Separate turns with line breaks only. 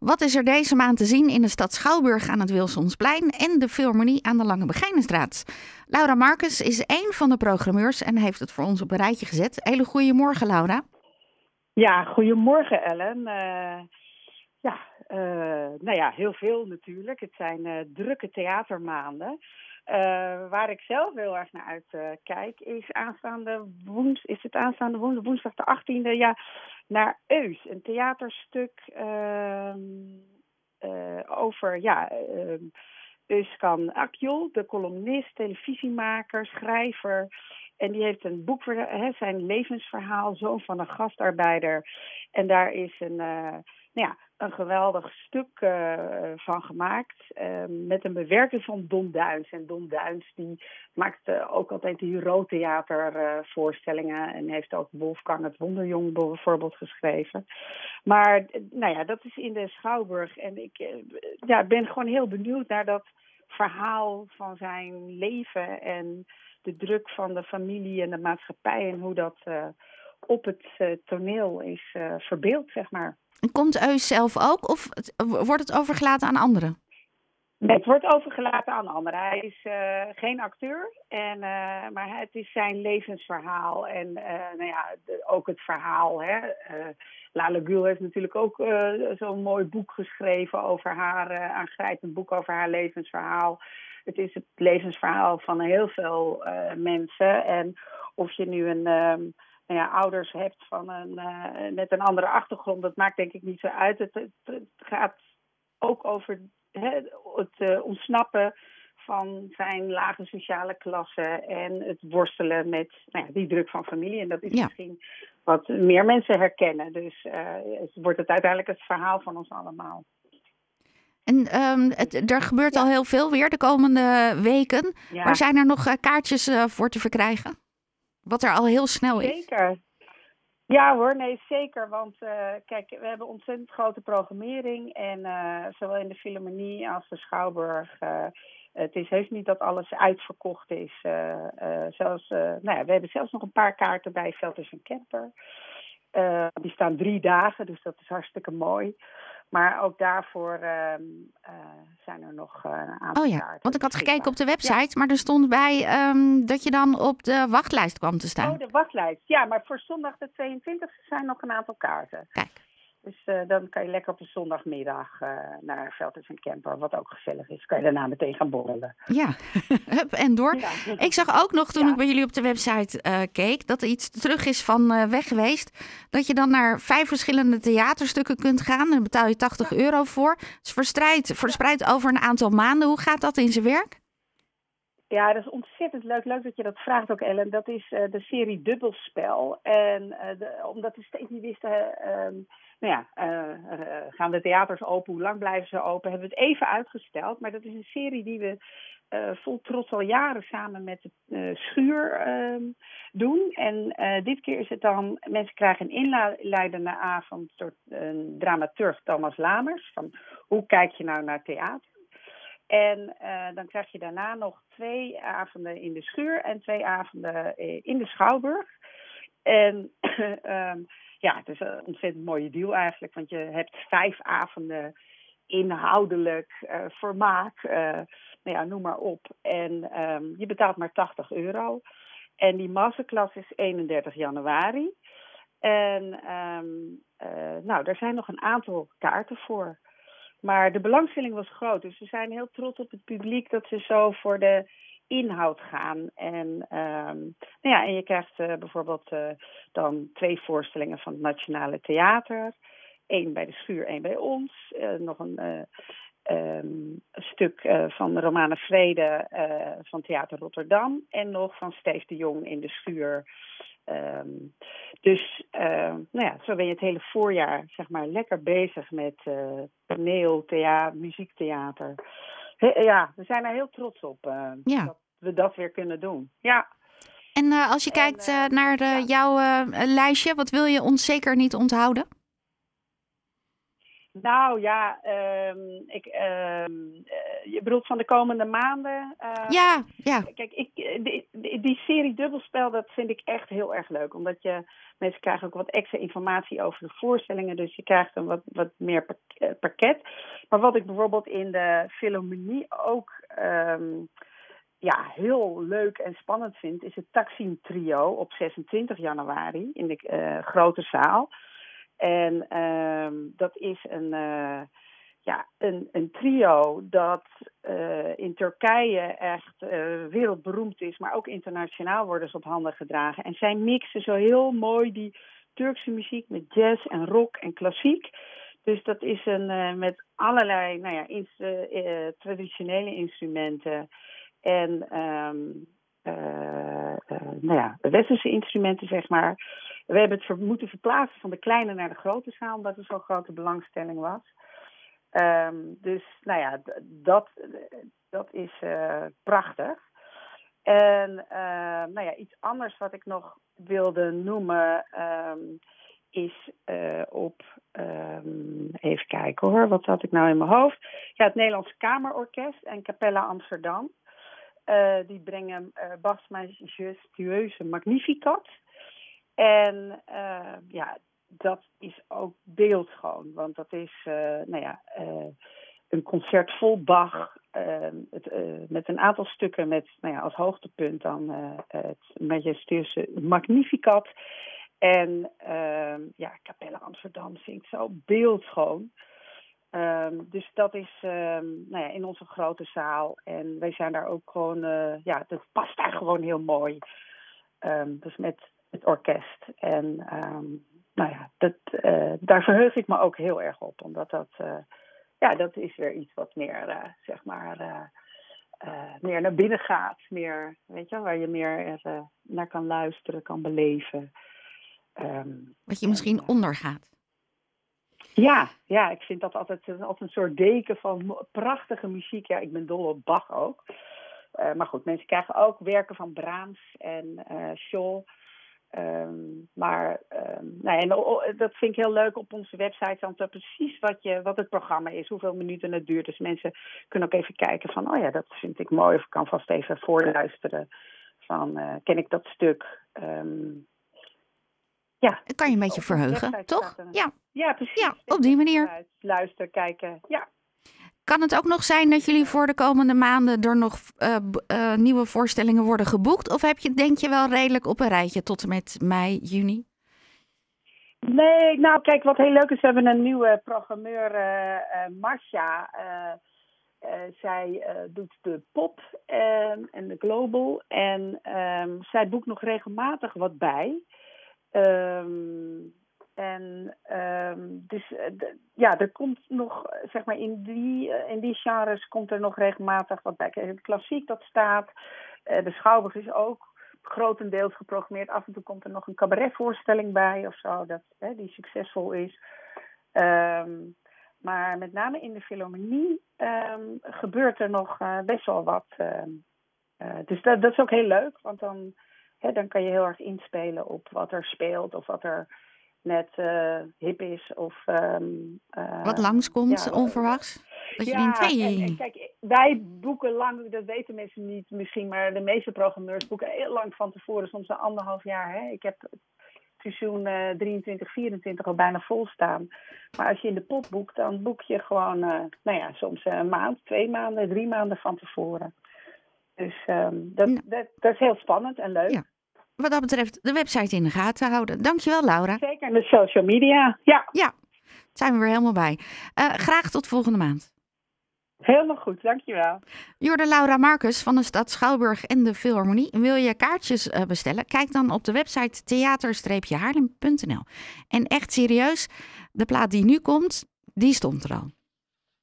Wat is er deze maand te zien in de stad Schouwburg aan het Wilsonsplein en de Philharmonie aan de Lange Begijnenstraat? Laura Marcus is één van de programmeurs en heeft het voor ons op een rijtje gezet. Hele goede morgen, Laura.
Ja, goedemorgen Ellen. Uh, ja, uh, nou ja, heel veel natuurlijk. Het zijn uh, drukke theatermaanden. waar ik zelf heel erg naar uitkijk is aanstaande woens, is het aanstaande woensdag, woensdag de 18e, ja, naar Eus, een theaterstuk ehm, over ja, ehm, Euskan Akjol, de columnist, televisiemaker, schrijver. En die heeft een boek voor hè, zijn levensverhaal, zoon van een gastarbeider. En daar is een, uh, nou ja, een geweldig stuk uh, van gemaakt. Uh, met een bewerking van Don Duins. En Don Duins die maakt ook altijd die Theater voorstellingen. En heeft ook Wolfgang het Wonderjong bijvoorbeeld geschreven. Maar nou ja, dat is in de Schouwburg. En ik ben gewoon heel benieuwd naar dat verhaal van zijn leven en de druk van de familie en de maatschappij en hoe dat op het toneel is verbeeld, zeg maar.
Komt Eus zelf ook of wordt het overgelaten aan anderen?
Het wordt overgelaten aan anderen. Hij is geen acteur, en, maar het is zijn levensverhaal. En nou ja, ook het verhaal. Hè. Lale Gül heeft natuurlijk ook zo'n mooi boek geschreven over haar, aangrijpend boek over haar levensverhaal. Het is het levensverhaal van heel veel mensen. En of je nu een, um, nou ja, ouders hebt van een, uh, met een andere achtergrond, dat maakt denk ik niet zo uit. Het, het, het gaat ook over hè, het uh, ontsnappen van zijn lage sociale klasse en het worstelen met nou ja, die druk van familie. En dat is ja. misschien wat meer mensen herkennen. Dus wordt het uiteindelijk het verhaal van ons allemaal.
En um, het, er gebeurt ja. al heel veel weer de komende weken. Maar zijn er nog uh, kaartjes uh, voor te verkrijgen? Wat er al heel snel is.
Zeker. Ja hoor, nee zeker. Want uh, kijk, we hebben ontzettend grote programmering. En zowel in de Philharmonie als de Schouwburg. het is heus niet dat alles uitverkocht is. zelfs, nou ja, we hebben zelfs nog een paar kaarten bij Velders en Kemper. Die staan drie dagen, dus dat is hartstikke mooi. Maar ook daarvoor uh, uh, zijn er nog uh, een aantal
Oh ja,
kaarten.
want ik had gekeken op de website, ja. maar er stond bij um, dat je dan op de wachtlijst kwam te staan.
Oh, de wachtlijst. Ja, maar voor zondag de 22e zijn nog een aantal kaarten.
Kijk.
Dus uh, dan kan je lekker op een zondagmiddag uh, naar Velders en Camper, wat ook gezellig is. Kan je daarna meteen gaan borrelen.
Ja, Hup, en door. Ja. Ik zag ook nog toen ja. ik bij jullie op de website uh, keek, dat er iets terug is van weg geweest. Dat je dan naar vijf verschillende theaterstukken kunt gaan. En daar betaal je 80 euro voor. Het is verspreid, verspreid over een aantal maanden. Hoe gaat dat in zijn werk?
Ja, dat is ontzettend leuk. Leuk dat je dat vraagt ook, Ellen. Dat is de serie Dubbelspel. En de, omdat we steeds niet wisten nou ja, uh, gaan de theaters open? Hoe lang blijven ze open? Hebben we het even uitgesteld. Maar dat is een serie die we vol trots al jaren samen met de schuur ehm, doen. En dit keer is het dan, mensen krijgen een inleidende avond door een dramaturg Thomas Lamers. Van hoe kijk je nou naar theater? En dan krijg je daarna nog twee avonden in de schuur en twee avonden in de Schouwburg. En um, ja, het is een ontzettend mooie deal eigenlijk. Want je hebt vijf avonden inhoudelijk, uh, vermaak, nou ja, noem maar op. En um, je betaalt maar 80 euro. En die masterclass is 31 januari. En um, nou, er zijn nog een aantal kaarten voor. Maar de belangstelling was groot. Dus we zijn heel trots op het publiek dat ze zo voor de inhoud gaan. En, um, nou ja, en je krijgt uh, bijvoorbeeld uh, dan twee voorstellingen van het Nationale Theater. Eén bij de schuur, één bij ons. Uh, nog een um, stuk van Romane Vrede van Theater Rotterdam. En nog van Steef de Jong in de schuur. Um, dus nou ja, zo ben je het hele voorjaar zeg maar lekker bezig met toneel, theater, muziektheater. Ja, we zijn er heel trots op uh,
ja.
dat we dat weer kunnen doen. Ja.
En als je en, kijkt naar ja. jouw lijstje, wat wil je ons zeker niet onthouden?
Nou ja, um, ik, um, je bedoelt van de komende maanden?
Uh, ja, ja.
Kijk, ik, die, die, serie Dubbelspel, dat vind ik echt heel erg leuk. Omdat je, mensen krijgen ook wat extra informatie over de voorstellingen. Dus je krijgt een wat, wat meer pakket. Maar wat ik bijvoorbeeld in de Philharmonie ook um, ja, heel leuk en spannend vind, is het Taksim Trio op 26 januari in de uh, grote zaal. En um, dat is een, uh, ja, een, een trio dat uh, in Turkije echt uh, wereldberoemd is, maar ook internationaal worden ze op handen gedragen. En zij mixen zo heel mooi die Turkse muziek met jazz en rock en klassiek. Dus dat is een met allerlei nou ja, traditionele instrumenten en um, nou ja, westerse instrumenten, zeg maar. We hebben het moeten verplaatsen van de kleine naar de grote zaal, omdat er zo'n grote belangstelling was. Um, dus nou ja, dat, dat is uh, prachtig. En uh, nou ja, iets anders wat ik nog wilde noemen um, is uh, op, um, even kijken hoor, wat had ik nou in mijn hoofd? Ja, het Nederlands Kamerorkest en Capella Amsterdam. die brengen Bas Majestueuze Magnificat. En uh, ja, dat is ook beeldschoon. Want dat is, uh, nou ja, uh, een concert vol Bach. Het, met een aantal stukken met, nou ja, als hoogtepunt dan het majestueuze Magnificat. En ja, Capelle Amsterdam zingt zo beeldschoon. Um, dus dat is um, nou ja, in onze grote zaal. En wij zijn daar ook gewoon, ja, dat past daar gewoon heel mooi. Um, dus met het orkest. En um, nou ja, dat, uh, daar verheug ik me ook heel erg op. Omdat dat, uh, ja, dat is weer iets wat meer, uh, zeg maar, meer naar binnen gaat. Meer, weet je, waar je meer naar kan luisteren, kan beleven.
Um, wat je misschien en, ondergaat.
Ja, ja, ik vind dat altijd, altijd een soort deken van prachtige muziek. Ja, ik ben dol op Bach ook. maar goed, mensen krijgen ook werken van Brahms en Scholl. Um, maar um, nou en dat vind ik heel leuk op onze website. Dan precies wat, je, wat het programma is, hoeveel minuten het duurt. Dus mensen kunnen ook even kijken van, oh ja, dat vind ik mooi. Of ik kan vast even voorluisteren van, uh, ken ik dat stuk? Um,
ja. Dat kan je een beetje verheugen, toch?
Ja. ja, precies. Ja,
op die manier.
Luisteren, kijken, ja.
Kan het ook nog zijn dat jullie voor de komende maanden er nog uh, uh, nieuwe voorstellingen worden geboekt? Of heb je, denk je wel redelijk op een rijtje tot en met mei, juni?
Nee, nou kijk, wat heel leuk is, we hebben een nieuwe programmeur, uh, Marcia. zij doet de pop en de global. En um, zij boekt nog regelmatig wat bij. Um, en um, dus uh, ja, er komt nog, zeg maar, in die, uh, in die genres komt er nog regelmatig wat bij. Het klassiek dat staat, uh, de Schouwburg is ook grotendeels geprogrammeerd. Af en toe komt er nog een cabaretvoorstelling bij of zo, dat, die succesvol is. Um, maar met name in de Philharmonie um, gebeurt er nog best wel wat. dus dat, dat is ook heel leuk, want dan, hè, dan kan je heel erg inspelen op wat er speelt of wat er net uh, hip is of... Um,
uh, Wat langskomt, ja, onverwachts? Dat je ja, denkt, hey.
en, en, kijk, wij boeken lang, dat weten mensen niet misschien, maar de meeste programmeurs boeken heel lang van tevoren, soms een anderhalf jaar. Hè. Ik heb seizoen uh, 23, 24 al bijna vol staan. Maar als je in de pop boekt, dan boek je gewoon, uh, nou ja, soms een maand, twee maanden, drie maanden van tevoren. Dus um, dat, dat, dat, is heel spannend en leuk. Ja
wat dat betreft de website in de gaten houden. Dankjewel, Laura.
Zeker, en de social media. Ja.
Ja, zijn we weer helemaal bij. Uh, graag tot volgende maand.
Helemaal goed, dankjewel.
Jorde Laura Marcus van de stad Schouwburg en de Philharmonie. Wil je kaartjes uh, bestellen? Kijk dan op de website theater-haarlem.nl. En echt serieus, de plaat die nu komt, die stond er al.